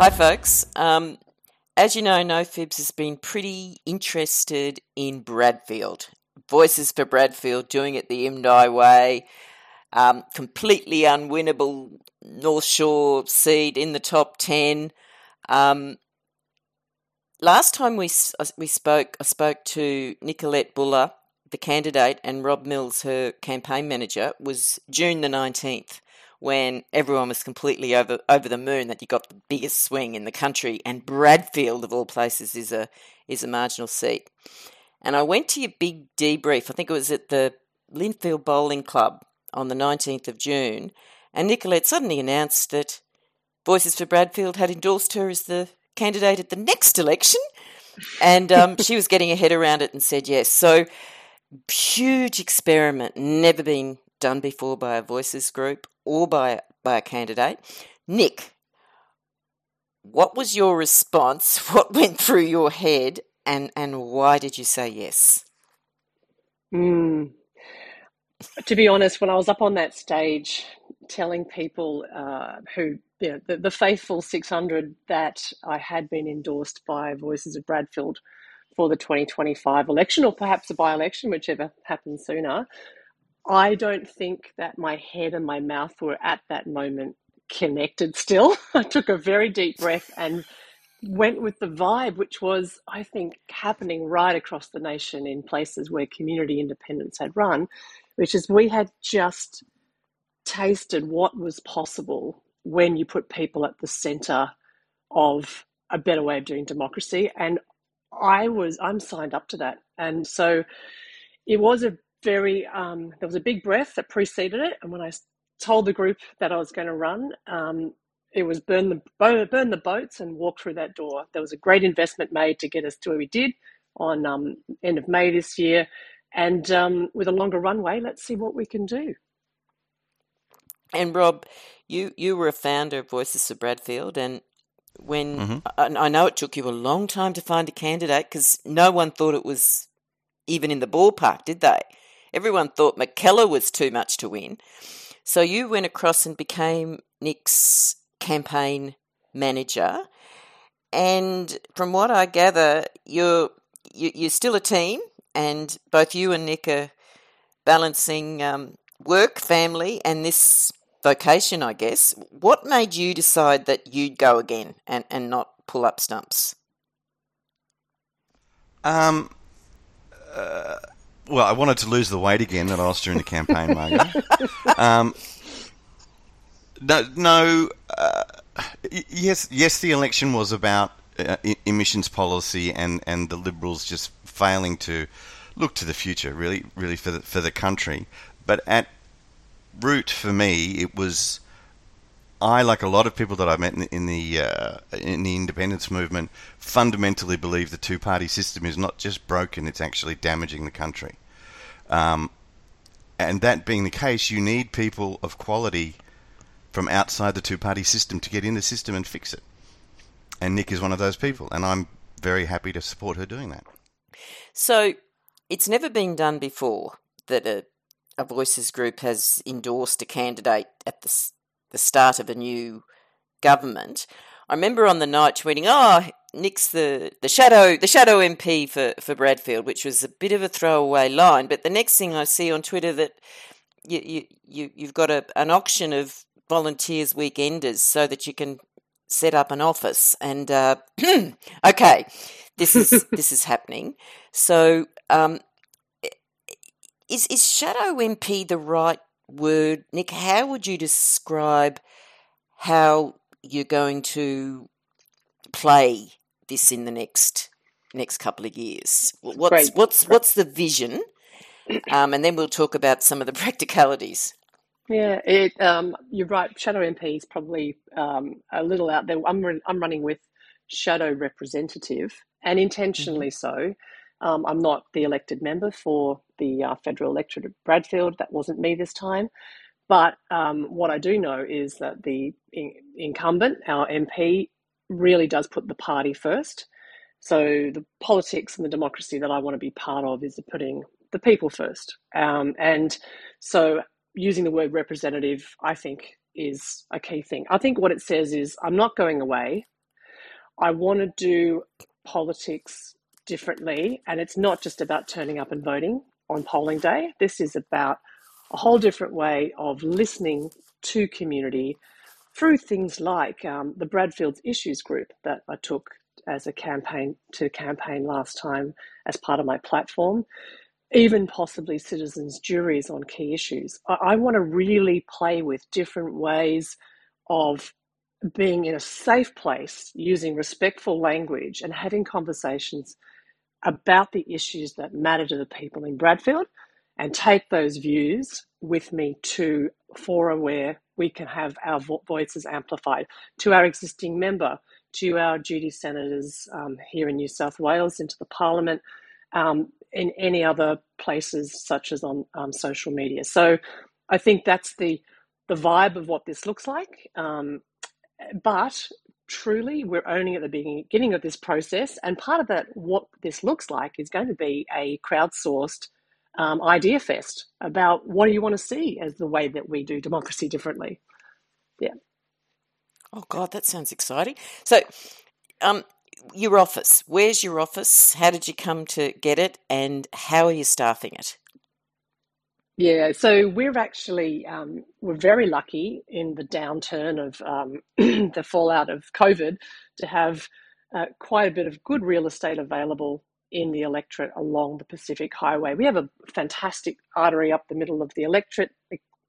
Hi, folks. Um, as you know, No Fibs has been pretty interested in Bradfield. Voices for Bradfield, doing it the Indi way. Um, completely unwinnable North Shore seed in the top 10. Um, last time we, uh, we spoke, I spoke to Nicolette Boele, the candidate, and Rob Mills, her campaign manager, was June the 19th when everyone was completely over over the moon that you got the biggest swing in the country, and Bradfield of all places is a is a marginal seat. And I went to your big debrief. I think it was at the Lindfield Bowling Club on the nineteenth of June, and Nicolette suddenly announced that Voices for Bradfield had endorsed her as the candidate at the next election, and um, she was getting her head around it and said yes. So huge experiment, never been done before by a Voices group or by, by a candidate. Nick, what was your response? What went through your head, and, and why did you say yes? Mm. To be honest, when I was up on that stage telling people uh, who, the, the faithful 600 that I had been endorsed by Voices of Bradfield for the 2025 election, or perhaps a by election, whichever happens sooner, I don't think that my head and my mouth were at that moment connected still. I took a very deep breath and went with the vibe, which was, I think, happening right across the nation in places where community independence had run, which is we had just tasted what was possible when you put people at the center of a better way of doing democracy. And I was, I'm signed up to that. And so it was a very um, there was a big breath that preceded it, and when I told the group that I was going to run, um, it was burn the burn the boats and walk through that door. There was a great investment made to get us to where we did on um, end of May this year, and um, with a longer runway, let's see what we can do. And Rob, you you were a founder of Voices of Bradfield, and when mm-hmm. I, I know it took you a long time to find a candidate because no one thought it was even in the ballpark, did they? Everyone thought Mackellar was too much to win. So you went across and became Nick's campaign manager. And from what I gather, you're you're still a team, and both you and Nick are balancing um, work, family, and this vocation, I guess. What made you decide that you'd go again and, and not pull up stumps? Um, well, I wanted to lose the weight again that I lost during the campaign, Margaret. um, no, no uh, yes, yes, the election was about uh, emissions policy and, and the Liberals just failing to look to the future, really, really for the, for the country. But at root, for me, it was I, like a lot of people that I met in, in the uh, in the independence movement, fundamentally believe the two-party system is not just broken; it's actually damaging the country. Um, and that being the case, you need people of quality from outside the two-party system to get in the system and fix it. And Nick is one of those people, and I'm very happy to support her doing that. So, it's never been done before that a, a Voices group has endorsed a candidate at the the start of a new government. I remember on the night tweeting, "Oh, Nick's the, the shadow the shadow MP for, for Bradfield," which was a bit of a throwaway line. But the next thing I see on Twitter that you you, you you've got a, an auction of volunteers weekenders so that you can set up an office. And uh, okay, this is this is happening. So um, is is shadow MP the right word. Nick, how would you describe how you're going to play this in the next next couple of years? What's Great. what's what's the vision? Um, and then we'll talk about some of the practicalities. Yeah, it, um, you're right. Shadow MP is probably um, a little out there. I'm I'm running with shadow representative, and intentionally mm-hmm. so. Um, I'm not the elected member for the uh, federal electorate of Bradfield. That wasn't me this time. But um, what I do know is that the in- incumbent, our MP, really does put the party first. So the politics and the democracy that I want to be part of is putting the people first. Um, and so using the word representative, I think, is a key thing. I think what it says is I'm not going away. I want to do politics differently, and it's not just about turning up and voting on polling day. This is about a whole different way of listening to community through things like um, the Bradfields Issues Group that I took as a campaign to campaign last time as part of my platform, even possibly citizens' juries on key issues. I, I want to really play with different ways of being in a safe place, using respectful language, and having conversations about the issues that matter to the people in Bradfield and take those views with me to forum where we can have our voices amplified to our existing member, to our duty senators um, here in New South Wales, into the Parliament, um, in any other places such as on um, social media. So I think that's the the vibe of what this looks like. Um, but truly, we're only at the beginning of this process, and part of that, what this looks like, is going to be a crowdsourced um, idea fest about what do you want to see as the way that we do democracy differently. Yeah. Oh God, that sounds exciting. So, um, your office. Where's your office? How did you come to get it, and how are you staffing it? Yeah, so we're actually um, we're very lucky in the downturn of um, the fallout of COVID to have uh, quite a bit of good real estate available in the electorate along the Pacific Highway. We have a fantastic artery up the middle of the electorate,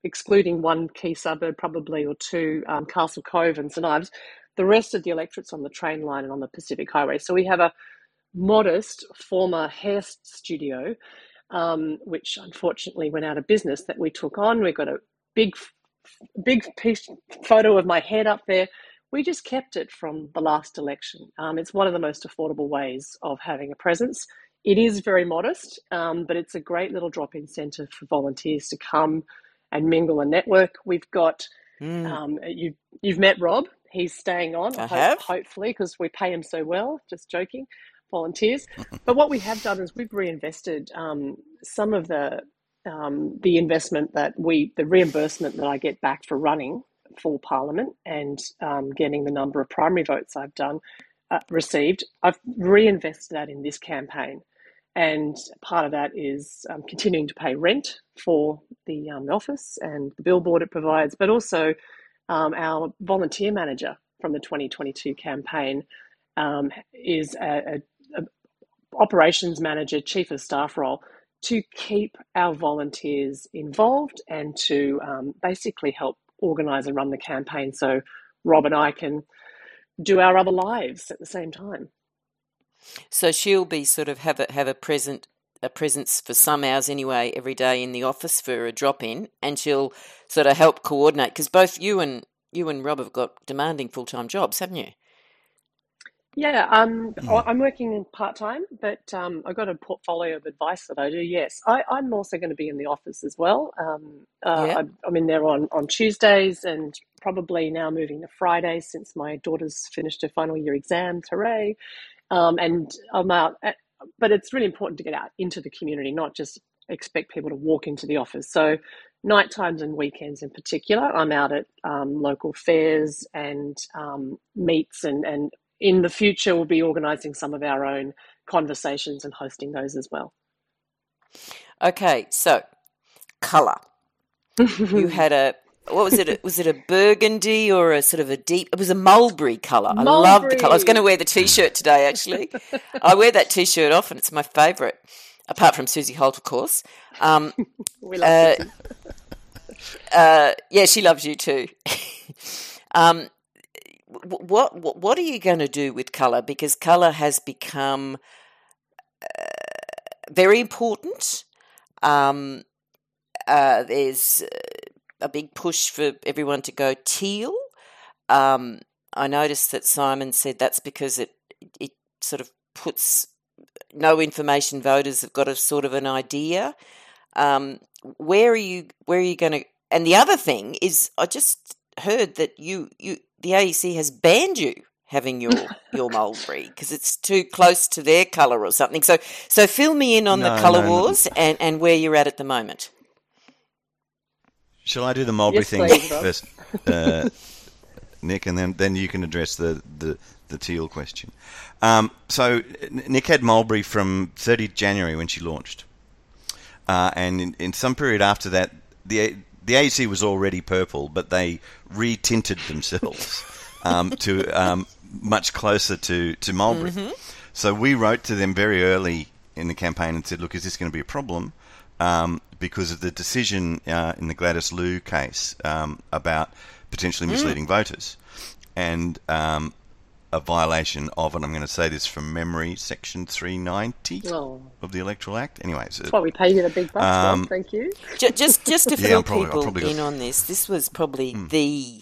excluding one key suburb, probably or two, um, Castle Cove and St Ives. The rest of the electorate's on the train line and on the Pacific Highway. So we have a modest former hair studio, um, which unfortunately went out of business, that we took on. We've got a big, big piece photo of my head up there. We just kept it from the last election. Um, it's one of the most affordable ways of having a presence. It is very modest, um, but it's a great little drop in centre for volunteers to come and mingle and network. We've got mm. um, you. You've met Rob. He's staying on. I have. Hopefully, because we pay him so well. Just joking, volunteers. but what we have done is we've reinvested um, some of the um, the investment that we, the reimbursement that I get back for running for Parliament and um, getting the number of primary votes I've done uh, received. I've reinvested that in this campaign. And part of that is um, continuing to pay rent for the um, office and the billboard it provides, but also um, our volunteer manager from the 2022 campaign um, is a, a, a, operations manager, chief of staff role to keep our volunteers involved and to um, basically help organise and run the campaign so Rob and I can do our other lives at the same time. So she'll be sort of have a have a present a presence for some hours anyway every day in the office for a drop in, and she'll sort of help coordinate because both you and you and Rob have got demanding full time jobs, haven't you? Yeah, um, mm. I'm working part time, but um, I've got a portfolio of advice that I do. Yes, I, am also going to be in the office as well. Um, uh, yeah. I'm, I'm in there on, on Tuesdays and probably now moving to Fridays since my daughter's finished her final year exams. Hooray! Um, and I'm out, at, but it's really important to get out into the community, not just expect people to walk into the office. So, night times and weekends in particular, I'm out at um, local fairs and um, meets and, and in the future, we'll be organising some of our own conversations and hosting those as well. Okay, so colour. you had a what was it? Was it a burgundy or a sort of a deep? It was a mulberry colour. I love the colour. I was going to wear the t-shirt today. Actually, I wear that t-shirt often. It's my favourite, apart from Susie Holt, of course. Um, we love uh, uh, yeah, she loves you too. um, what, what are you going to do with color? Because color has become uh, very important. Um, uh, there's a big push for everyone to go teal. Um, I noticed that Simon said that's because it it sort of puts no information voters have got a sort of an idea. Um, where are you? Where are you going to? And the other thing is, I just heard that you you the AEC has banned you having your your mulberry because it's too close to their colour or something. So so fill me in on no, the colour no, wars no. and and where you're at at the moment. Shall I do the mulberry yes, thing please, first? Uh, Nick, and then, then you can address the, the, the teal question. Um, so Nick had mulberry from 30 January when she launched, uh, and in, in some period after that, the the AEC was already purple, but they retinted themselves um, to um, much closer to to mulberry. Mm-hmm. So we wrote to them very early in the campaign and said, "Look, is this going to be a problem?" Um, because of the decision uh, in the Gladys Liu case um, about potentially mm. misleading mm. voters and um, a violation of, and I'm going to say this from memory, Section 390 oh. of the Electoral Act. Anyways, that's why we pay you the big bucks. Um, thank you. Just, just to fill yeah, probably, people in on this, this was probably mm. the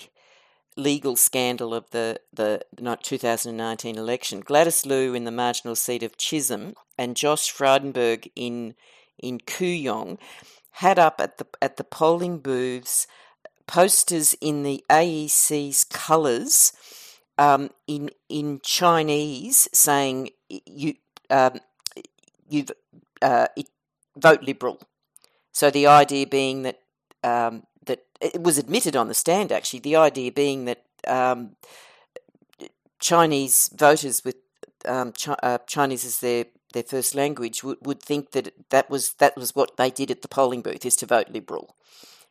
legal scandal of the, the 2019 election. Gladys Liu in the marginal seat of Chisholm and Josh Frydenberg in in Kooyong had up at the at the polling booths posters in the AEC's colours um, in in Chinese saying you um, you uh, vote Liberal. So the idea being that um, that it was admitted on the stand actually. The idea being that um, Chinese voters with um, uh, Chinese as their their first language would, would think that that was that was what they did at the polling booth is to vote Liberal,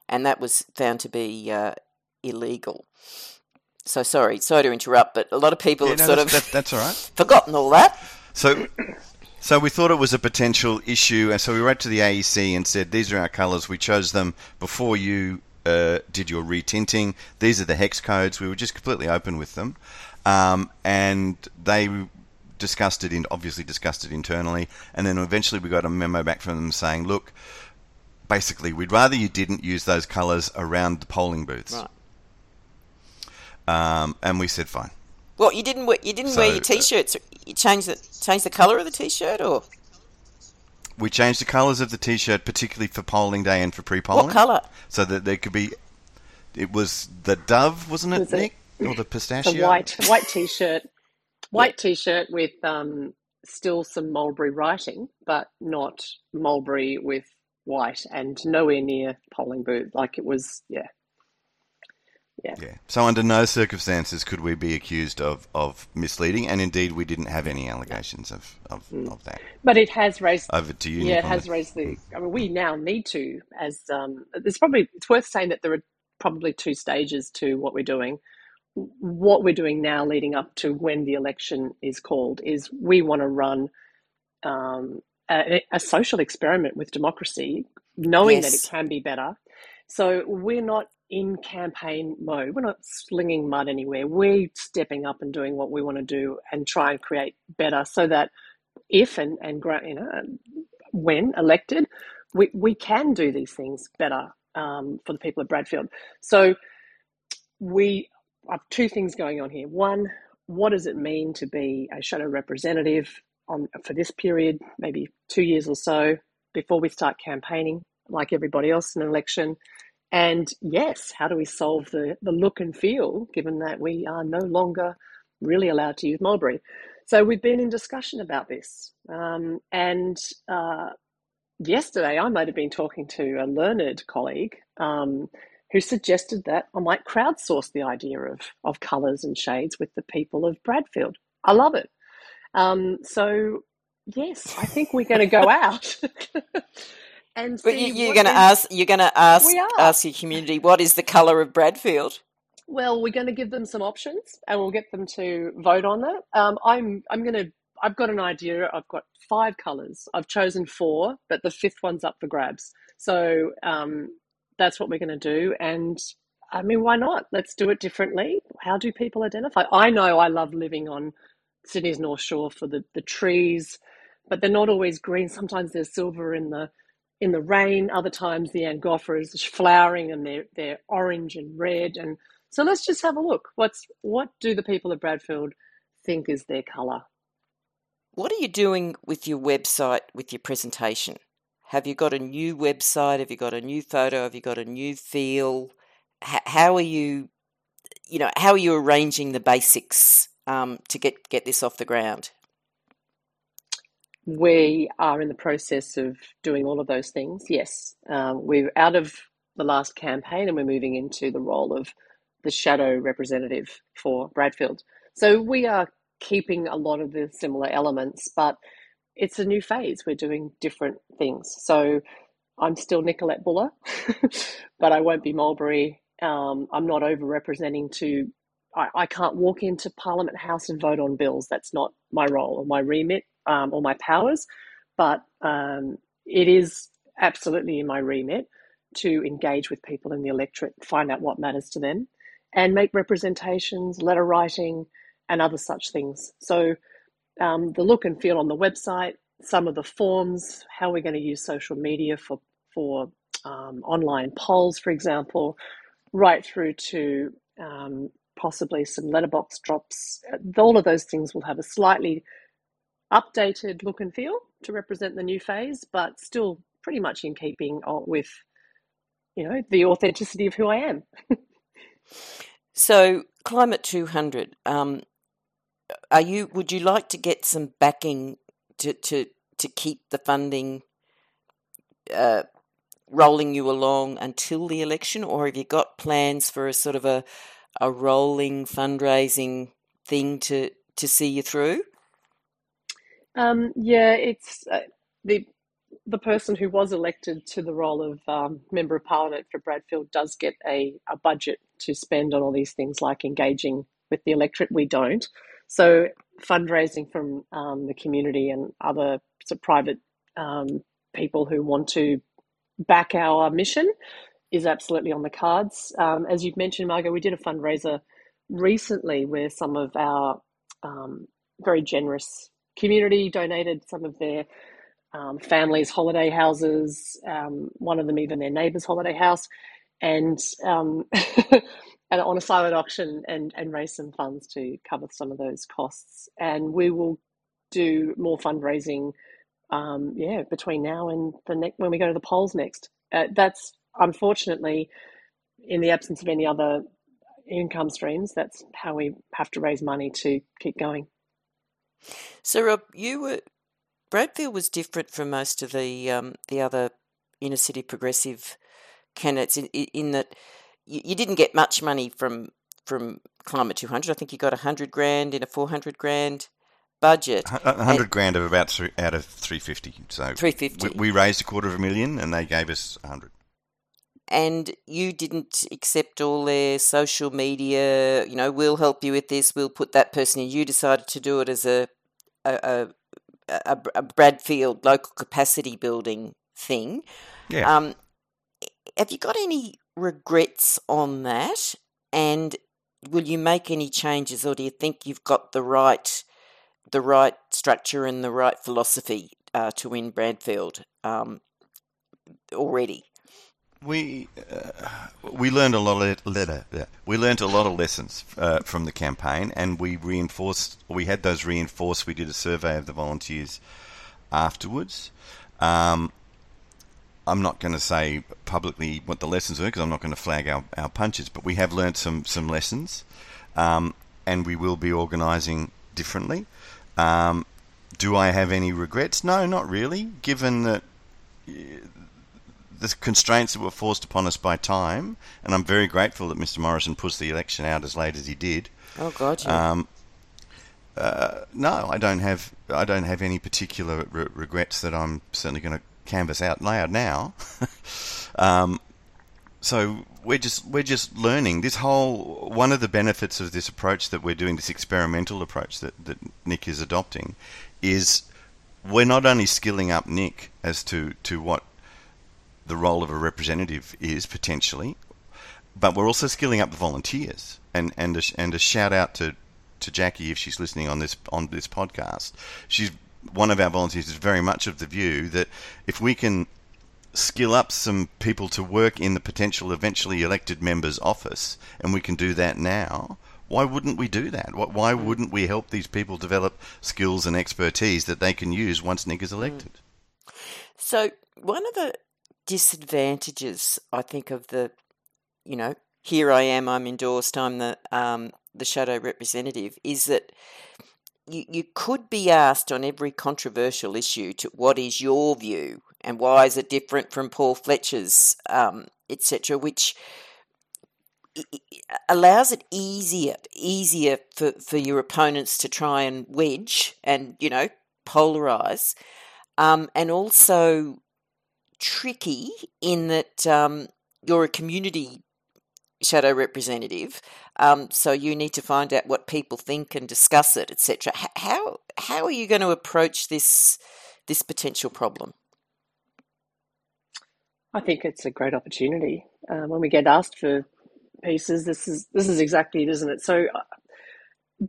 and that was found to be uh, illegal. So sorry, sorry to interrupt, but a lot of people yeah, have no, sort of that, that's all right. forgotten all that. So, so we thought it was a potential issue, and so we wrote to the AEC and said these are our colours. We chose them before you uh, did your retinting. These are the hex codes. We were just completely open with them, um, and they discussed it in obviously discussed it internally, and then eventually we got a memo back from them saying, look, basically we'd rather you didn't use those colours around the polling booths. Right. Um, and we said fine. Well, you didn't wear, you didn't so, wear your uh, t-shirts. You changed the changed the colour of the t-shirt, or we changed the colours of the t-shirt, particularly for polling day and for pre-polling. What colour? So that there could be. It was the dove, wasn't it, was Nick, it? or the pistachio? The white white t-shirt white t-shirt with um, still some mulberry writing, but not mulberry with white, and nowhere near polling booth. Like it was, yeah. Yeah. yeah. So under no circumstances could we be accused of, of misleading, and indeed we didn't have any allegations of, of, mm. of that. But it has raised over to you. Yeah, it has raised the. I mean, we now need to as um. There's probably it's worth saying that there are probably two stages to what we're doing what we're doing now leading up to when the election is called is we want to run um, a, a, social experiment with democracy, knowing yes. that it can be better. So we're not in campaign mode. We're not slinging mud anywhere. We're stepping up and doing what we want to do and try and create better so that if and, and you know, when elected, we, we can do these things better um, for the people of Bradfield. So we have two things going on here. One, what does it mean to be a shadow representative on for this period, maybe two years or so before we start campaigning, like everybody else in an election? And yes, how do we solve the, the look and feel, given that we are no longer really allowed to use mulberry? So we've been in discussion about this. Um, and uh, yesterday, I might have been talking to a learned colleague um, who suggested that I might crowdsource the idea of, of colours and shades with the people of Bradfield. I love it. Um, so, yes, I think we're going to go out. and but you, are going to ask you're going to ask ask your community what is the colour of Bradfield. Well, we're going to give them some options, and we'll get them to vote on that. Um, I'm I'm going to I've got an idea. I've got five colours. I've chosen four, but the fifth one's up for grabs. So um, that's what we're going to do. And I mean, why not? Let's do it differently. How do people identify? I know I love living on Sydney's North Shore for the, the trees, but they're not always green. Sometimes there's silver in the in the rain. Other times the Angophora is flowering and they're they're orange and red. And so let's just have a look. What's what do the people of Bradfield think is their colour? What are you doing with your website with your presentation? Have you got a new website? Have you got a new photo? Have you got a new feel? H- how are you, you know, how are you arranging the basics um, to get get this off the ground? We are in the process of doing all of those things. Yes, um, we're out of the last campaign and we're moving into the role of the shadow representative for Bradfield. So we are keeping a lot of the similar elements, but it's a new phase. We're doing different things. So I'm still Nicolette Boele, but I won't be Mulberry. Um, I'm not overrepresenting to, I, I, can't walk into Parliament House and vote on bills. That's not my role or my remit um, or my powers, but um, it is absolutely in my remit to engage with people in the electorate, find out what matters to them, and make representations, letter writing, and other such things. So um, the look and feel on the website, some of the forms, how we're going to use social media for for um, online polls, for example, right through to um, possibly some letterbox drops. All of those things will have a slightly updated look and feel to represent the new phase, but still pretty much in keeping with, you know, the authenticity of who I am. so, Climate 200, um, are you? Would you like to get some backing to to to keep the funding uh, rolling you along until the election, or have you got plans for a sort of a a rolling fundraising thing to to see you through? Um, yeah, it's uh, the the person who was elected to the role of um, member of parliament for Bradfield does get a, a budget to spend on all these things like engaging with the electorate. We don't. So fundraising from um, the community and other private um, people who want to back our mission is absolutely on the cards. Um, as you've mentioned, Margot, we did a fundraiser recently where some of our um, very generous community donated some of their um, families' holiday houses, um, one of them even their neighbour's holiday house, and um, and on a silent auction and and raise some funds to cover some of those costs. And we will do more fundraising um, yeah, between now and the next when we go to the polls next. Uh, that's unfortunately, in the absence of any other income streams, that's how we have to raise money to keep going. So, Rob, you were Bradfield was different from most of the um, the other inner city progressive candidates in, in that you, you didn't get much money from from Climate 200. I think you got 100 grand in a 400 grand budget. A hundred and, grand of about three, out of three fifty. So three fifty. We, we, raised a quarter of a million, and they gave us a hundred. And you didn't accept all their social media. You know, we'll help you with this. We'll put that person in. You decided to do it as a a, a, a Bradfield local capacity building thing. Yeah. Um, have you got any regrets on that? And will you make any changes, or do you think you've got the right the right structure and the right philosophy uh, to win Bradfield um, already. We uh, we learned a lot of letter. We learned a lot of lessons uh, from the campaign, and we reinforced. We had those reinforced. We did a survey of the volunteers afterwards. Um, I'm not going to say publicly what the lessons were because I'm not going to flag our, our punches, but we have learned some some lessons, um, and we will be organising differently. Um, do I have any regrets? No, not really, given that uh, the constraints that were forced upon us by time, and I'm very grateful that Mr. Morrison pushed the election out as late as he did. Oh God, yeah. Um, uh, no, I don't have I don't have any particular re- regrets that I'm certainly going to canvass out loud now. um, so we're just we're just learning this whole one of the benefits of this approach that we're doing this experimental approach that, that Nick is adopting is we're not only skilling up Nick as to, to what the role of a representative is potentially, but we're also skilling up the volunteers. And and a, and a shout out to, to Jackie if she's listening on this on this podcast. She's one of our volunteers is very much of the view that if we can skill up some people to work in the potential eventually elected member's office, and we can do that now. Why wouldn't we do that? Why wouldn't we help these people develop skills and expertise that they can use once Nick is elected? So, one of the disadvantages, I think, of the, you know, here I am, I'm endorsed, I'm the um, the shadow representative, is that you, you could be asked on every controversial issue to what is your view and why is it different from Paul Fletcher's, um, etc., which allows it easier easier for, for your opponents to try and wedge and you know polarize, um, and also tricky in that um, you're a community shadow representative, um, so you need to find out what people think and discuss it, etc. How how are you going to approach this this potential problem? I think it's a great opportunity. Uh, when we get asked for pieces, this is this is exactly it, isn't it? So, uh,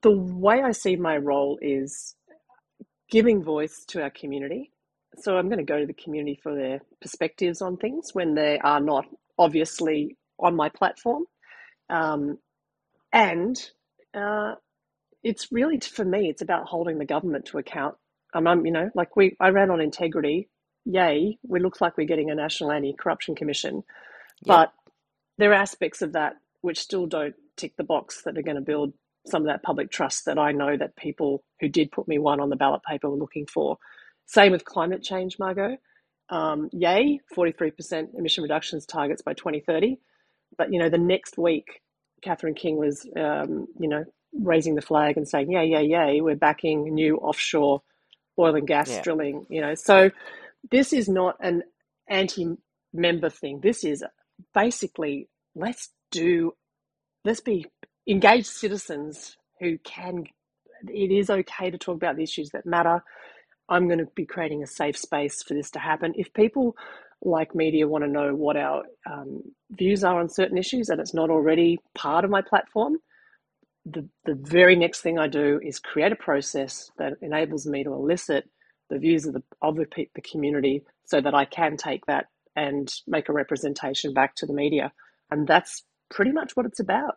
the way I see my role is giving voice to our community. So, I'm going to go to the community for their perspectives on things when they are not obviously on my platform, um, and uh, it's really for me. It's about holding the government to account. Um, I'm, you know, like we, I ran on integrity yay, we look like we're getting a national anti-corruption commission, but there are aspects of that which still don't tick the box that are going to build some of that public trust that I know that people who did put me one on the ballot paper were looking for. Same with climate change, Margot. Um, yay, 43% emission reductions targets by 2030. But, you know, the next week, Catherine King was, um, you know, raising the flag and saying, yeah, yeah, yay, we're backing new offshore oil and gas yeah. drilling, you know. So this is not an anti-member thing. This is basically let's do let's be engaged citizens who can it is okay to talk about the issues that matter. I'm going to be creating a safe space for this to happen. If people like media want to know what our um, views are on certain issues and it's not already part of my platform, the, the very next thing I do is create a process that enables me to elicit the views of the of the, the community so that I can take that and make a representation back to the media. And that's pretty much what it's about.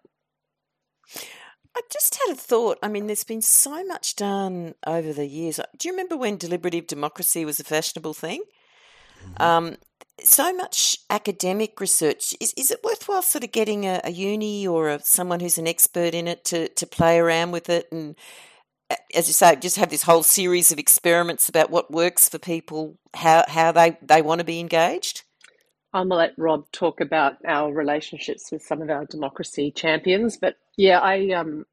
I just had a thought. I mean, there's been so much done over the years. Do you remember when deliberative democracy was a fashionable thing? Mm-hmm. Um, so much academic research. Is, is it worthwhile sort of getting a, a uni or a, someone who's an expert in it to, to play around with it and as you say, just have this whole series of experiments about what works for people, how how they, they want to be engaged? I'm gonna let Rob talk about our relationships with some of our democracy champions. But yeah, I um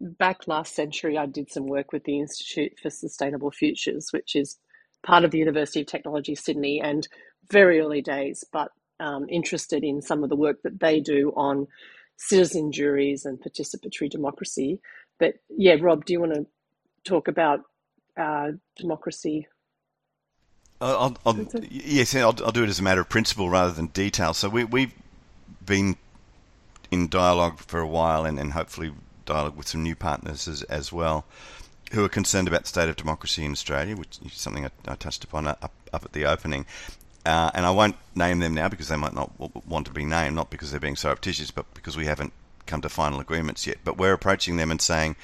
back last century I did some work with the Institute for Sustainable Futures, which is part of the University of Technology Sydney and very early days, but um, interested in some of the work that they do on citizen juries and participatory democracy. But yeah, Rob, do you want to talk about uh, democracy. I'll, I'll, yes, I'll, I'll, do it as a matter of principle rather than detail. So we, we've been in dialogue for a while and, and hopefully dialogue with some new partners as, as well who are concerned about the state of democracy in Australia, which is something I, I touched upon up, up at the opening. Uh, and I won't name them now because they might not want to be named, not because they're being surreptitious, but because we haven't come to final agreements yet. But we're approaching them and saying,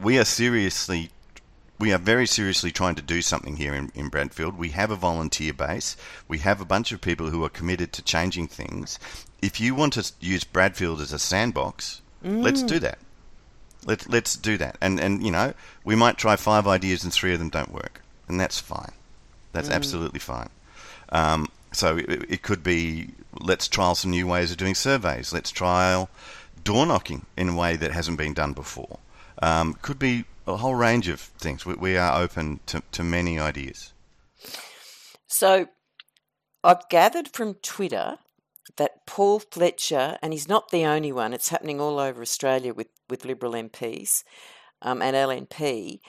we are seriously we are very seriously trying to do something here in, in Bradfield. We have a volunteer base. We have a bunch of people who are committed to changing things. If you want to use Bradfield as a sandbox, mm. let's do that. Let's let's do that. And and you know, we might try five ideas and three of them don't work, and that's fine. That's mm. absolutely fine. Um, so it, it could be let's trial some new ways of doing surveys. Let's trial door knocking in a way that hasn't been done before. Um, could be a whole range of things. We, we are open to, to many ideas. So I've gathered from Twitter that Paul Fletcher, and he's not the only one, it's happening all over Australia with, with Liberal MPs um, and LNP.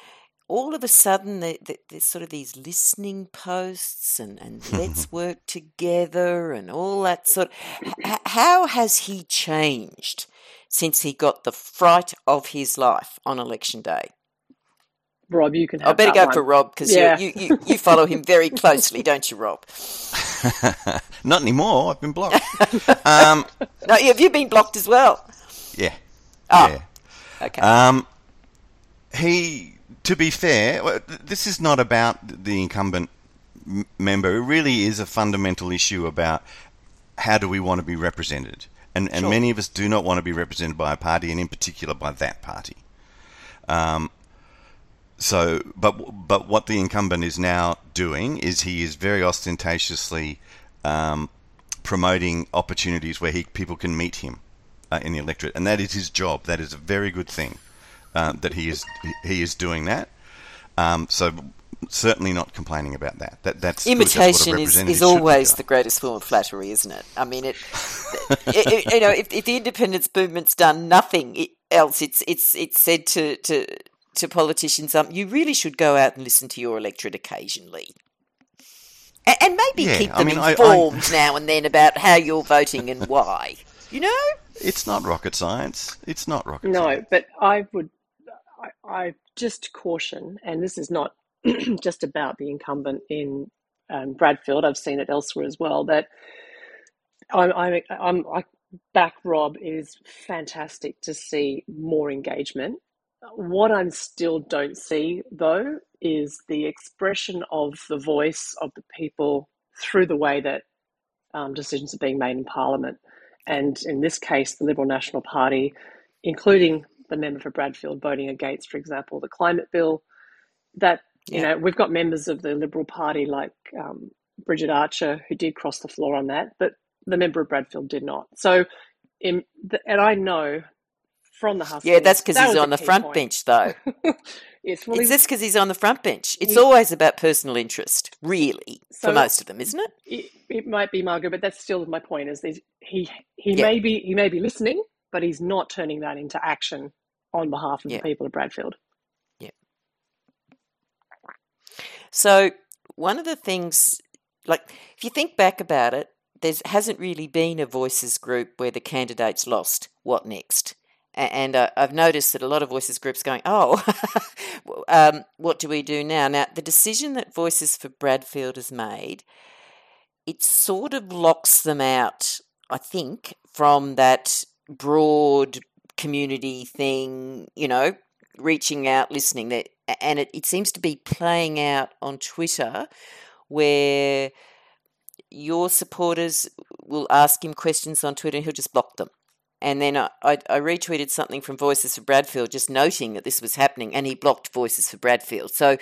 All of a sudden, there's sort of these listening posts and, and let's work together and all that sort of. How has he changed since he got the fright of his life on election day. Rob, you can. Have I better go one. for Rob because yeah. you, you, you follow him very closely, don't you, Rob? Not anymore. I've been blocked. um, no, have you been blocked as well? Yeah. Oh, yeah. Okay. Um, he, to be fair, this is not about the incumbent member. It really is a fundamental issue about how do we want to be represented. And, and sure. many of us do not want to be represented by a party, and in particular by that party. Um, so, but but what the incumbent is now doing is he is very ostentatiously um, promoting opportunities where he people can meet him uh, in the electorate, and that is his job. That is a very good thing uh, that he is he is doing that. Um, so certainly not complaining about that. That that's imitation. That's is, is always the greatest form of flattery, isn't it? I mean, it, it, it you know, if, if, the independence movement's done nothing else, it's it's it's said to to to politicians, um, you really should go out and listen to your electorate occasionally. And, and maybe yeah, keep them I mean, informed I, I... now and then about how you're voting and why. You know, it's not rocket science. It's not rocket no, science. No, but I would, I, I just caution, and this is not just about the incumbent in um, Bradfield. I've seen it elsewhere as well. That I'm, I'm, I'm, I back Rob. It is fantastic to see more engagement. What I still don't see though is the expression of the voice of the people through the way that um, decisions are being made in Parliament. And in this case, the Liberal National Party, including the member for Bradfield voting against, for example, the climate bill, that you yeah. know, we've got members of the Liberal Party like um, Bridget Archer who did cross the floor on that, but the member of Bradfield did not. So, in the, and I know from the Huskies. Yeah, that's because he's on the front point. bench, though. yes, well, it's just because he's on the front bench. It's always about personal interest, really, so for most of them, isn't it? it? It might be Margaret, but that's still my point. Is he he yeah. may be he may be listening, but he's not turning that into action on behalf of yeah. the people of Bradfield. Yeah. So one of the things, like if you think back about it, there hasn't really been a voices group where the candidates lost. What next? And uh, I've noticed that a lot of voices groups going, oh, um, what do we do now? Now, the decision that Voices for Bradfield has made, it sort of locks them out, I think, from that broad community thing, you know, reaching out, listening. That and it, it seems to be playing out on Twitter where your supporters will ask him questions on Twitter and he'll just block them. And then I, I, I, retweeted something from Voices for Bradfield just noting that this was happening, and he blocked Voices for Bradfield. So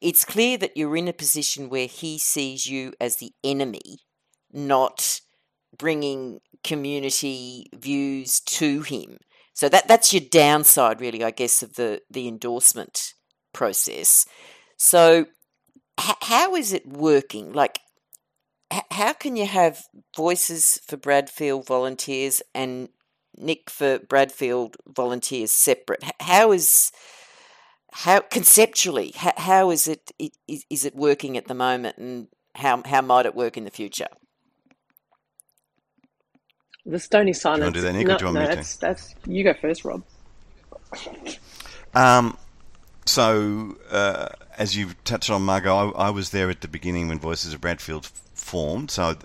it's clear that you're in a position where he sees you as the enemy, not bringing community views to him. So that that's your downside, really, I guess, of the the endorsement process. So, h- how is it working? Like, how can you have voices for Bradfield volunteers and Nick for Bradfield volunteers separate? How is how conceptually how, how is it is, is it working at the moment, and how how might it work in the future? The stony silence. Do you want to do that, Nick, no, or do you want no, me that's, to? That's you go first, Rob. Um, so, uh, as you touched on, Margot, I, I, was there at the beginning when Voices of Bradfield formed. So,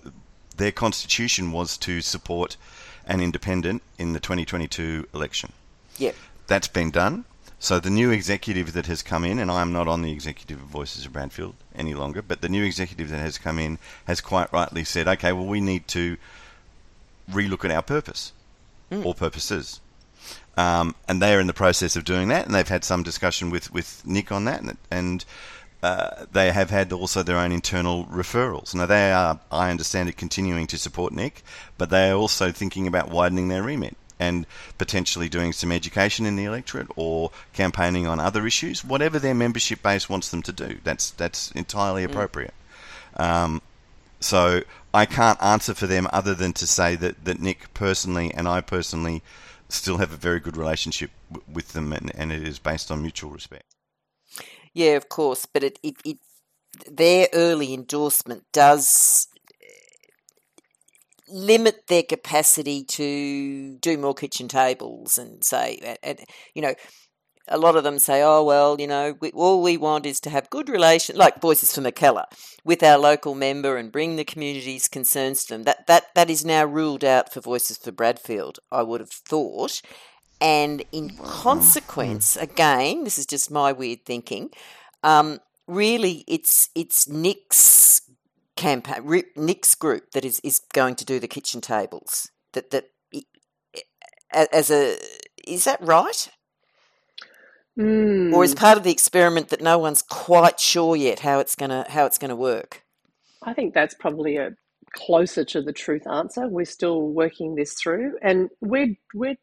their constitution was to support an independent in the 2022 election. Yep. That's been done. So, the new executive that has come in, and I am not on the executive of Voices of Bradfield any longer, but the new executive that has come in has quite rightly said, okay, well, we need to relook at our purpose mm. or purposes. Um, and they are in the process of doing that, and they've had some discussion with, with Nick on that, and, and uh, they have had also their own internal referrals. Now, they are, I understand it, continuing to support Nick, but they are also thinking about widening their remit and potentially doing some education in the electorate or campaigning on other issues, whatever their membership base wants them to do. That's that's entirely mm. appropriate. Mm. Um, so I can't answer for them other than to say that, that Nick personally and I personally still have a very good relationship w- with them, and, and, it is based on mutual respect. Yeah, of course, but it, it, it their early endorsement does uh, limit their capacity to do more kitchen tables and say, and, you know, a lot of them say, oh, well, you know, we, all we want is to have good relations, like Voices for Mackellar, with our local member and bring the community's concerns to them. That, that, that is now ruled out for Voices for Bradfield, I would have thought. And in consequence, again, this is just my weird thinking, um, really it's, it's Nick's campaign, Nick's group that is, is going to do the kitchen tables. That, that as a, is that right? Mm. Or is part of the experiment that no one's quite sure yet how it's gonna how it's gonna work? I think that's probably a closer to the truth answer. We're still working this through, and we're we're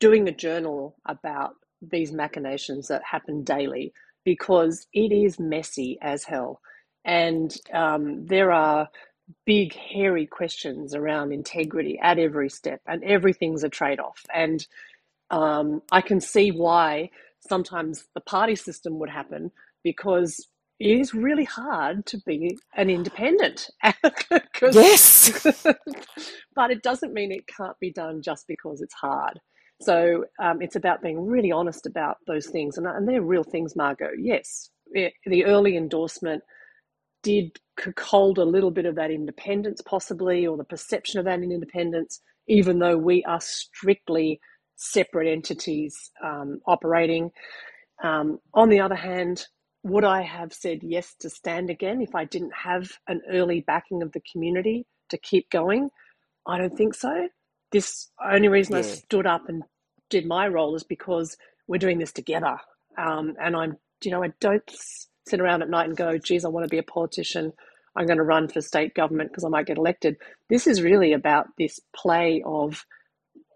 doing a journal about these machinations that happen daily because it is messy as hell, and um, there are big hairy questions around integrity at every step, and everything's a trade off. And um, I can see why sometimes the party system would happen because it is really hard to be an independent. yes. but it doesn't mean it can't be done just because it's hard. So um, it's about being really honest about those things. And, and they're real things, Margo. Yes, it, the early endorsement did hold a little bit of that independence, possibly, or the perception of that independence, even though we are strictly separate entities um, operating. Um, on the other hand, would I have said yes to stand again if I didn't have an early backing of the community to keep going? I don't think so. This only reason yeah. I stood up and did my role is because we're doing this together. Um, and I'm, you know, I don't sit around at night and go, geez, I want to be a politician. I'm going to run for state government because I might get elected. This is really about this play of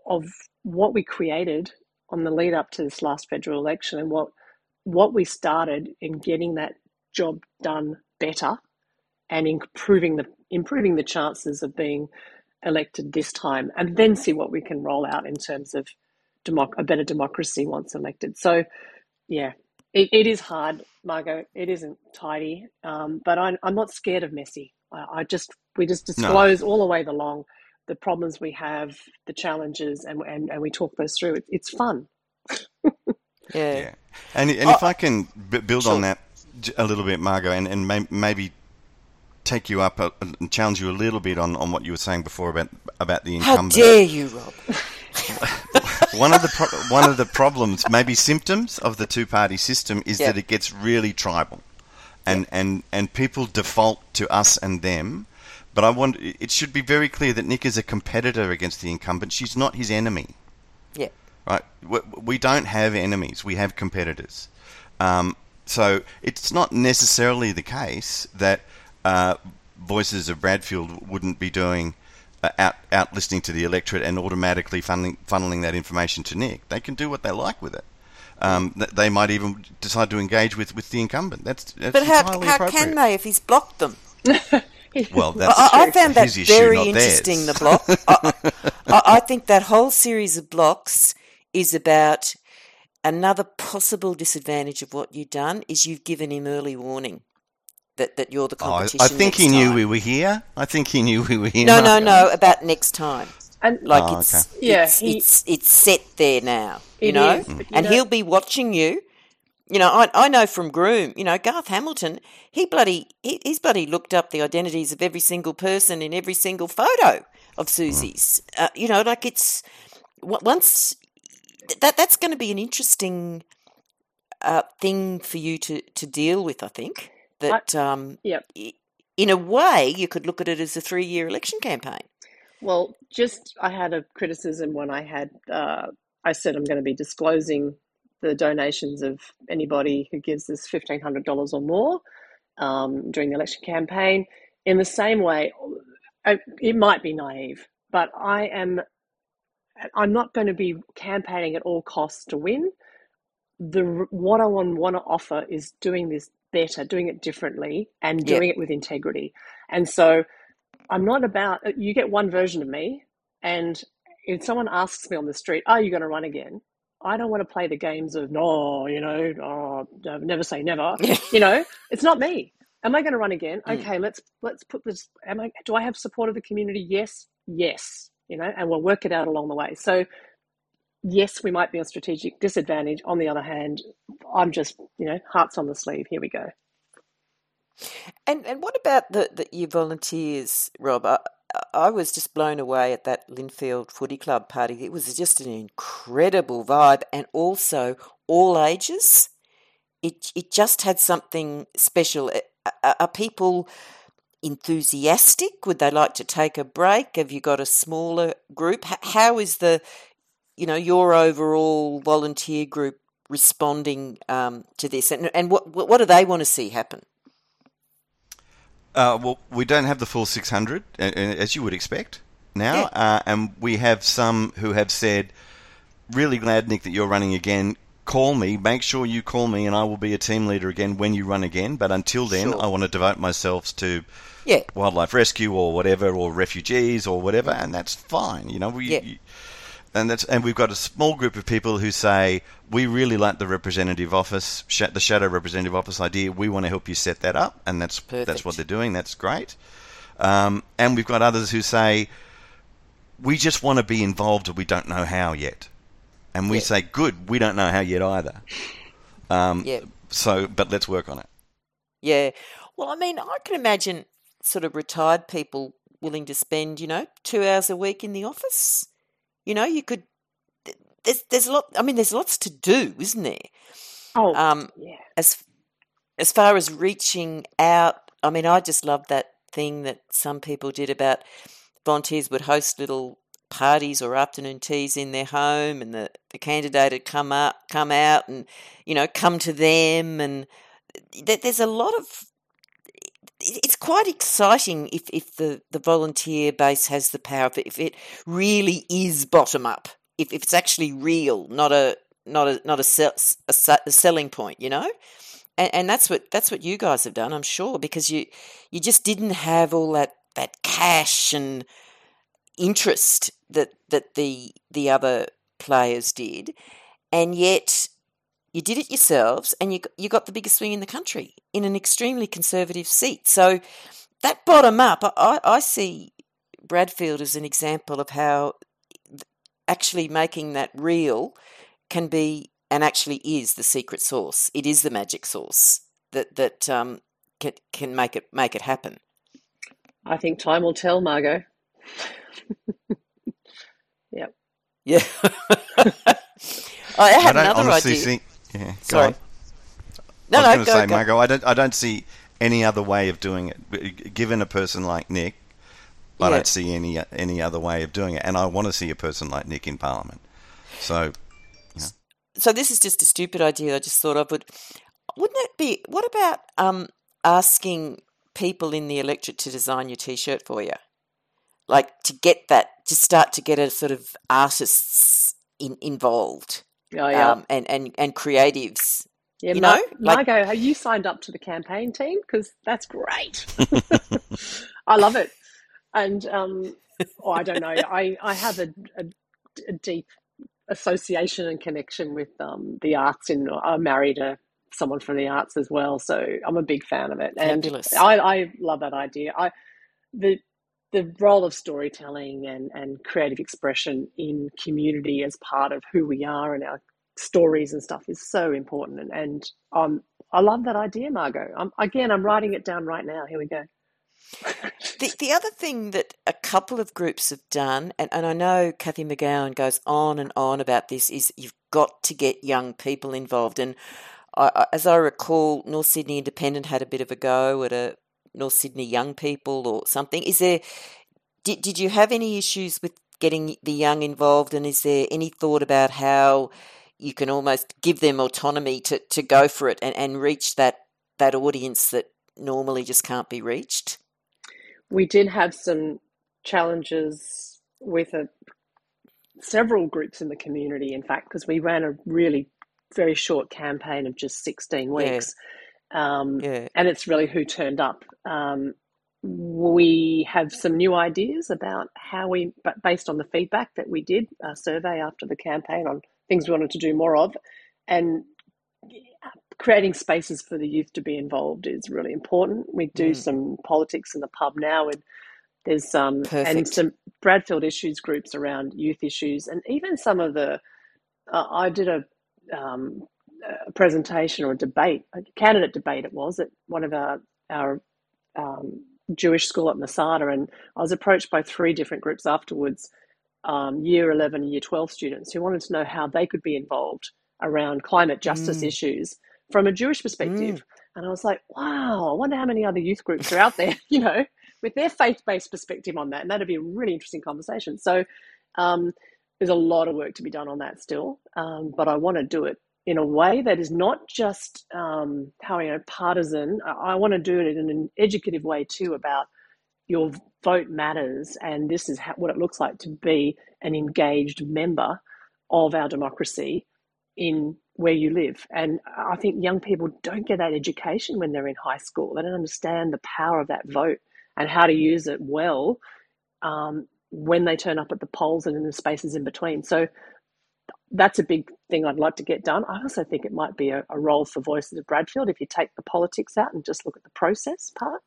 of what we created on the lead up to this last federal election and what what we started in getting that job done better and improving the improving the chances of being elected this time, and then see what we can roll out in terms of democ- a better democracy once elected. So, yeah, it, it is hard, Margo. It isn't tidy, um, but I'm, I'm not scared of messy. I, I just we just disclose no. all the way along the problems we have, the challenges, and and, and we talk those through. It, it's fun. Yeah. yeah. And, and if I can b- build sure. on that a little bit, Margo, and, and may, maybe take you up a, and challenge you a little bit on, on what you were saying before about about the incumbent. How dare you, Rob? one of the pro- one of the problems, maybe symptoms of the two party system, is yep. that it gets really tribal, and yep. and and people default to us and them. But I want it should be very clear that Nick is a competitor against the incumbent. She's not his enemy. Yeah right? We don't have enemies; we have competitors. Um, so it's not necessarily the case that uh, Voices of Bradfield wouldn't be doing uh, out out listening to the electorate and automatically funneling, funneling that information to Nick. They can do what they like with it. Um, they might even decide to engage with, with the incumbent. That's, that's but how, how can they if he's blocked them? well, that's I, I found that very interesting. The block. I, I, think that whole series of blocks is about another possible disadvantage of what you've done is you've given him early warning that, that you're the competition. Oh, I, I think he knew we were here. I think he knew we were here. No, no, no. About next time. And like oh, it's, okay. yeah, it's, he, it's it's set there now. You know, is, you and know. he'll be watching you. You know, I, I know from Groom, you know, Garth Hamilton, he bloody, he, he's bloody looked up the identities of every single person in every single photo of Suzie's. Mm. Uh, you know, like it's, once that that's going to be an interesting uh, thing for you to, to deal with. I think that I, um, yep. in a way you could look at it as a three year election campaign. Well, just I had a criticism when I had uh, I said I'm going to be disclosing the donations of anybody who gives us fifteen hundred dollars or more um, during the election campaign. In the same way, it might be naive, but I am I'm not going to be campaigning at all costs to win. The what I want, want to offer is doing this better, doing it differently, and doing yep. it with integrity. And so, I'm not about uh, you get one version of me, and if someone asks me on the street, "Are you going to run again?" I don't want to play the games of no, you know, oh, never say never. you know, it's not me. Am I going to run again? Mm. Okay, let's let's put this. Am I? Do I have support of the community? Yes, yes you know, and we'll work it out along the way. So, yes, we might be on strategic disadvantage. On the other hand, I'm just, you know, hearts on the sleeve. Here we go. And and what about the, the your volunteers, Rob? I, I was just blown away at that Lindfield Footy Club party. It was just an incredible vibe, and also all ages. It it just had something special. Are, are people enthusiastic? Would they like to take a break? Have you got a smaller group? How is the, you know, your overall volunteer group responding um, to this, and and what what do they want to see happen? Uh, well, we don't have the full 600, as you would expect now, Yeah. uh, and we have some who have said, "Really glad, Nick, that you're running again. Call me. Make sure you call me, and I will be a team leader again when you run again. But until then, Sure. I want to devote myself to Yeah. wildlife rescue or whatever, or refugees or whatever, and that's fine. You know, we, Yeah. you- and that's and we've got a small group of people who say we really like the representative office, sh- the shadow representative office idea. We want to help you set that up, and that's that's what they're doing. That's great. Um, and we've got others who say we just want to be involved, we don't know how yet. And we Yeah. say, good, we don't know how yet either. Um, Yeah. So, but let's work on it. Yeah. Well, I mean, I can imagine sort of retired people willing to spend, you know, two hours a week in the office. You know, you could. There's there's a lot. I mean, there's lots to do, isn't there? Oh, Um, yeah. as as far as reaching out, I mean, I just love that thing that some people did about volunteers would host little parties or afternoon teas in their home, and the, the candidate would come up, come out, and you know, come to them, and th- there's a lot of. It- It's quite exciting if, if the, the volunteer base has the power, if it, if it really is bottom up, if, if it's actually real, not a not a not a, sell, a, a selling point, you know? And, and that's what that's what you guys have done, I'm sure, because you you just didn't have all that that cash and interest that that the the other players did, and yet you did it yourselves, and you got- you got the biggest swing in the country in an extremely conservative seat. So that bottom up, I, I I see Bradfield as an example of how actually making that real can be and actually is the secret sauce. It is the magic sauce that that um, can can make it make it happen. I think time will tell, Margo. yep. Yeah. I had I don't another honestly idea. think. Yeah, Sorry. on. No, I was no, going to say, go. Margo, I don't, I don't see any other way of doing it. Given a person like Nick, I Yeah. don't see any any other way of doing it, and I want to see a person like Nick in Parliament. So, so this is just a stupid idea I just thought of, but wouldn't it be? What about um, asking people in the electorate to design your T-shirt for you, like to get that, to start to get a sort of artists in, involved, Oh, yeah. um, and and and creatives. yeah, you Mar- know, like- Margo, have you signed up to the campaign team? Because that's great. I love it. And, um, oh, I don't know. I, I have a, a, a deep association and connection with um, the arts. In I'm married to someone from the arts as well, so I'm a big fan of it. And Fabulous. I, I love that idea. I the the role of storytelling and, and creative expression in community as part of who we are and our stories and stuff is so important. And, and um, I love that idea, Margo. i again, I'm writing it down right now. Here we go. The, the other thing that a couple of groups have done, and, and I know Cathy McGowan goes on and on about this, is you've got to get young people involved. And I- as I recall, North Sydney Independent had a bit of a go at a North Sydney Young People or something. Is there? Did did you have any issues with getting the young involved? And is there any thought about how you can almost give them autonomy to, to go for it and, and reach that that audience that normally just can't be reached? we did have some challenges with a, several groups in the community, in fact, because we ran a really very short campaign of just 16 Yeah. Um, Yeah. and it's really who turned up. Um, we have some new ideas about how we, but based on the feedback that we did, a survey after the campaign on things we wanted to do more of, and creating spaces for the youth to be involved is really important. We do Mm. some politics in the pub now, and there's um and some Bradfield issues groups around youth issues, and even some of the. Uh, I did a um, a presentation or a debate, a candidate debate it was at one of our our um, Jewish school at Masada, and I was approached by three different groups afterwards, um, year eleven and year twelve students who wanted to know how they could be involved around climate justice Mm. issues from a Jewish perspective. And I was like, wow, I wonder how many other youth groups are out there, you know, with their faith based perspective on that. And that'd be a really interesting conversation. So um, there's a lot of work to be done on that still, um, but I want to do it in a way that is not just um, how you know partisan. I, I want to do it in an educative way too about your vote matters, and this is how, what it looks like to be an engaged member of our democracy in where you live. And I think young people don't get that education when they're in high school. They don't understand the power of that vote and how to use it well um, when they turn up at the polls and in the spaces in between. So that's a big thing I'd like to get done. I also think it might be a, a role for Voices of Bradfield if you take the politics out and just look at the process part.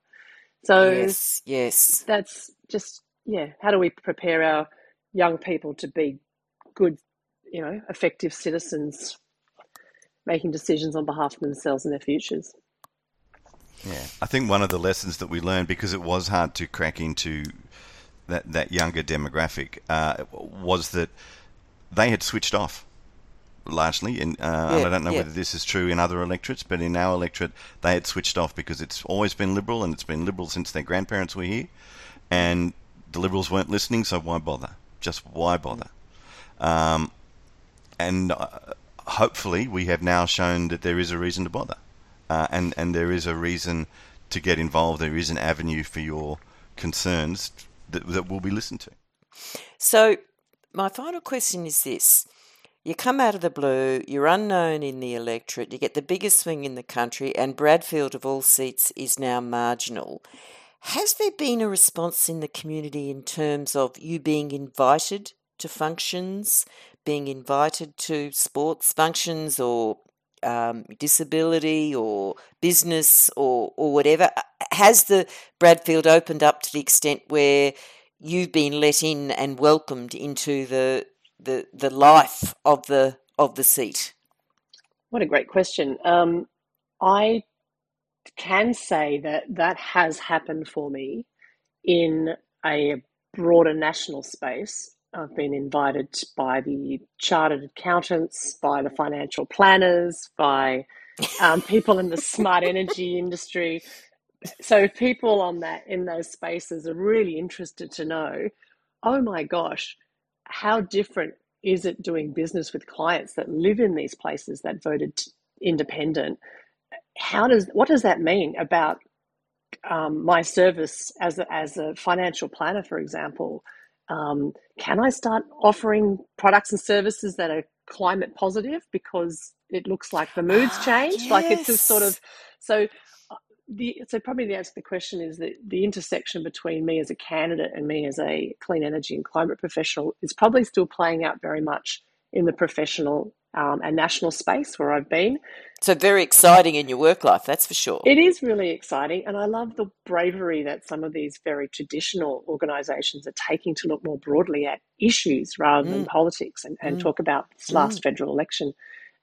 So yes, yes, that's just yeah. How do we prepare our young people to be good, you know, effective citizens, making decisions on behalf of themselves and their futures? Yeah, I think one of the lessons that we learned because it was hard to crack into that that younger demographic uh, was that they had switched off largely. In, uh, yeah, and I don't know yeah. whether this is true in other electorates, but in our electorate, they had switched off because it's always been liberal and it's been liberal since their grandparents were here, and the liberals weren't listening. So why bother? Just why bother? Um, and uh, hopefully, we have now shown that there is a reason to bother, uh, and and there is a reason to get involved. There is an avenue for your concerns that, that will be listened to. So, my final question is this. You come out of the blue, you're unknown in the electorate, you get the biggest swing in the country, and Bradfield of all seats is now marginal. Has there been a response in the community in terms of you being invited to functions, being invited to sports functions or um, disability or business or, or whatever? Has the Bradfield opened up to the extent where you've been let in and welcomed into the the the life of the of the seat? What a great question. Um, I can say that that has happened for me in a broader national space. I've been invited by the chartered accountants, by the financial planners, by um, people in the smart energy industry. So people on that in those spaces are really interested to know, oh my gosh, how different is it doing business with clients that live in these places that voted independent? How does what does that mean about um, my service as a, as a financial planner, for example? Um, can I start offering products and services that are climate positive because it looks like the mood's ah, changed? Yes. Like it's just sort of so the so probably the answer to the question is that the intersection between me as a candidate and me as a clean energy and climate professional is probably still playing out very much in the professional um, and national space where I've been. So very exciting in your work life, that's for sure. It is really exciting, and I love the bravery that some of these very traditional organisations are taking to look more broadly at issues rather mm. than politics and, and mm. talk about this last mm. federal election.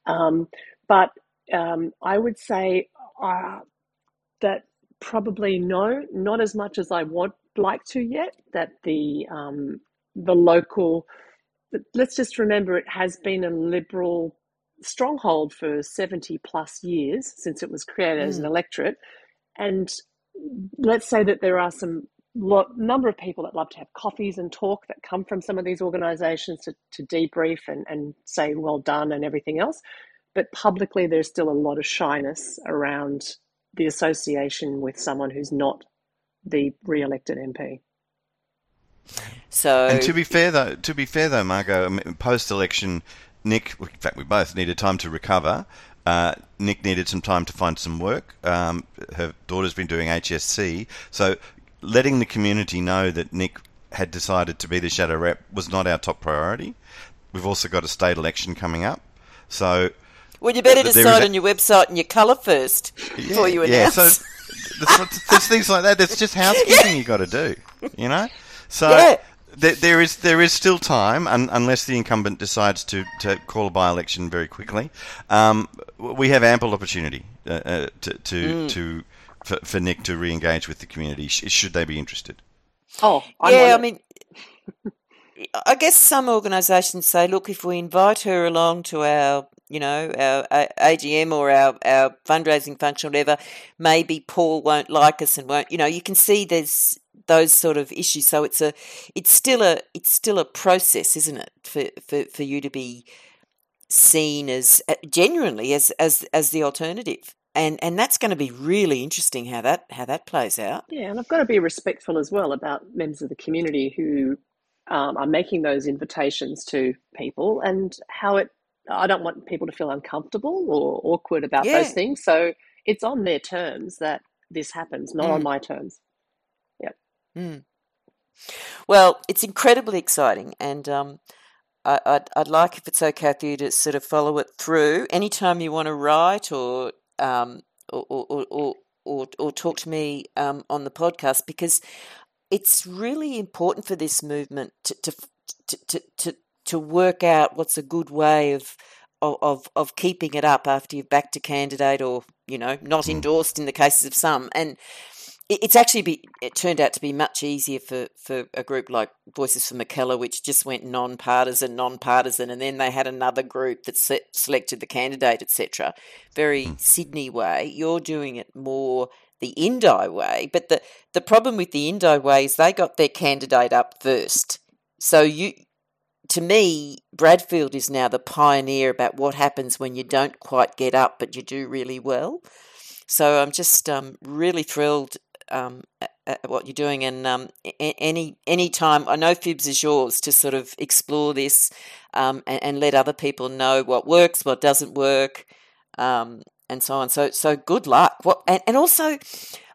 Um, but um, I would say uh, that probably no, not as much as I would like to yet. That the um, the local, let's just remember, it has been a liberal stronghold for seventy plus years since it was created mm. as an mm. electorate, and let's say that there are some lot, number of people that love to have coffees and talk that come from some of these organisations to, to debrief and, and say well done and everything else. But publicly, there's still a lot of shyness around the association with someone who's not the re-elected MP. So, and to be fair though, to be fair though, Margo, post-election, Nick, in fact, we both needed time to recover. Uh, Nick needed some time to find some work. Um, her daughter's been doing HSC, so letting the community know that Nick had decided to be the shadow rep was not our top priority. We've also got a state election coming up, so well, you better decide on your website and your colour first before you announce. Yeah, so there's, there's, things like that. There's just housekeeping yeah. you got to do, you know. So yeah. there, there is there is still time, un, unless the incumbent decides to, to call a by election very quickly. Um, we have ample opportunity uh, uh, to to, mm. to for, for, Nick to re-engage with the community, should they be interested. Oh, I'm yeah. I mean. I guess some organisations say, look, if we invite her along to our you know, our, AGM or our, our fundraising function, whatever, maybe Paul won't like us and won't, you know, you can see there's those sort of issues. So it's a, it's still a, it's still a process, isn't it, for, for, for you to be seen as uh, genuinely as as as the alternative. And and that's going to be really interesting how that how that plays out. Yeah, and I've got to be respectful as well about members of the community who um, are making those invitations to people and how it. I don't want people to feel uncomfortable or awkward about Yeah. those things. So it's on their terms that this happens, not on Mm. my terms. Mm. Well, it's incredibly exciting, and um, I, I'd, I'd like, if it's okay for you, to sort of follow it through. Anytime you want to write or um, or, or, or, or, or, or talk to me um, on the podcast, because it's really important for this movement to to to to, to, to work out what's a good way of. Of, of, keeping it up after you've backed a candidate or you know not Mm. endorsed in the cases of some and it's actually be, it turned out to be much easier for, for a group like Voices for Mackellar, which just went non-partisan, non-partisan, and then they had another group that se- selected the candidate, etc. Very Mm. Sydney way. You're doing it more the Indi way, but the the problem with the Indi way is they got their candidate up first. So you, to me, Bradfield is now the pioneer about what happens when you don't quite get up, but you do really well. So I'm just um, really thrilled um, at, at what you're doing, and um, any any time I know Fibs is yours to sort of explore this um, and, and let other people know what works, what doesn't work, um, and so on. So so good luck. What and, and also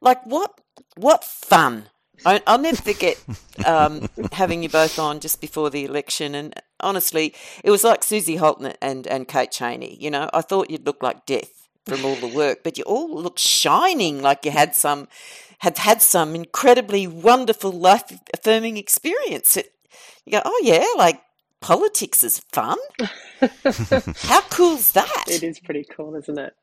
like what what fun. I, I'll never forget um, having you both on just before the election, and honestly, it was like Suzie Holton and, and Kate Chaney. You know, I thought you'd look like death from all the work, but you all looked shining, like you had some had had some incredibly wonderful life affirming experience. It, you go, oh yeah, like politics is fun. How cool's that? It is pretty cool, isn't it?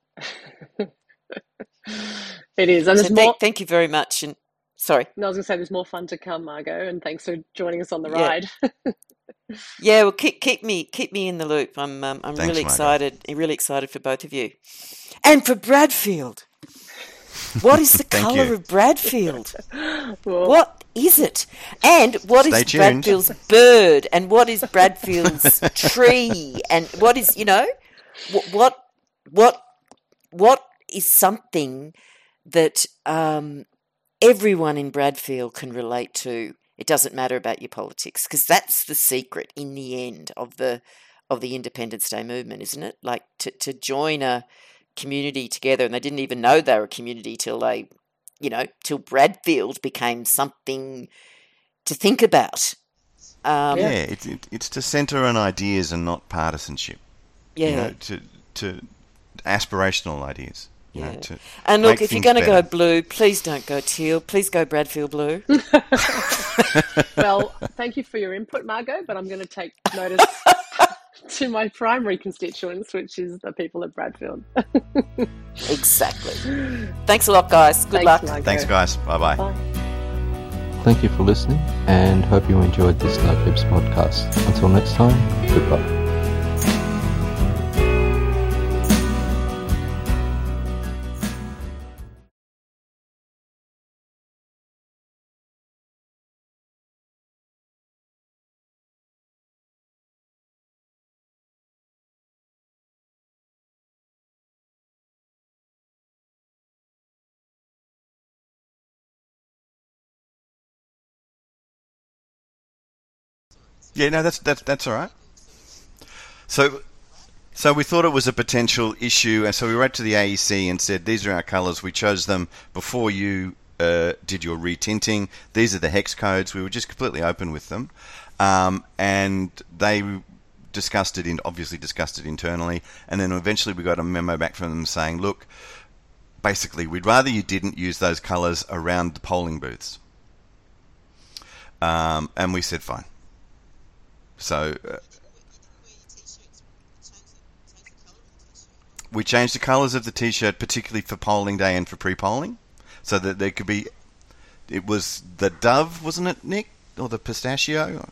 it is, and So thank, more. thank you very much. And sorry, No, I was going to say there's more fun to come, Margo, and thanks for joining us on the Yeah. ride. yeah, well, keep keep me keep me in the loop. I'm um, I'm Thanks, really Margo. excited, really excited for both of you, and for Bradfield. What is the colour you. of Bradfield? well, What is it? And what is tuned. Bradfield's bird? And what is Bradfield's tree? And what is you know, what what what, what is something that um, everyone in Bradfield can relate to? It doesn't matter about your politics because that's the secret in the end of the of the Independence Day movement, isn't it? Like to to join a community together, and they didn't even know they were a community till they you know, till Bradfield became something to think about. Um, yeah, yeah. it, it, it's to centre on ideas and not partisanship. You know, to to aspirational ideas. You know, Yeah. to And look, if you're going to go blue, please don't go teal. Please go Bradfield blue. well, thank you for your input, Margo, but I'm going to take notice to my primary constituents, which is the people of Bradfield. exactly. Thanks a lot, guys. Good Thanks, luck. Margo. Thanks, guys. Bye bye. Bye. Thank you for listening and hope you enjoyed this No Fibs podcast. Until next time, goodbye. Yeah, no, that's that's that's all right. So, so we thought it was a potential issue, and so we wrote to the AEC and said these are our colours. We chose them before you uh, did your retinting. These are the hex codes. We were just completely open with them, um, and they discussed it in obviously discussed it internally, and then eventually we got a memo back from them saying, look, basically we'd rather you didn't use those colours around the polling booths. Um, and we said fine. So uh, we changed the colours of the T-shirt, particularly for polling day and for pre-polling, so that there could be. It was the dove, wasn't it, Nick, or the pistachio?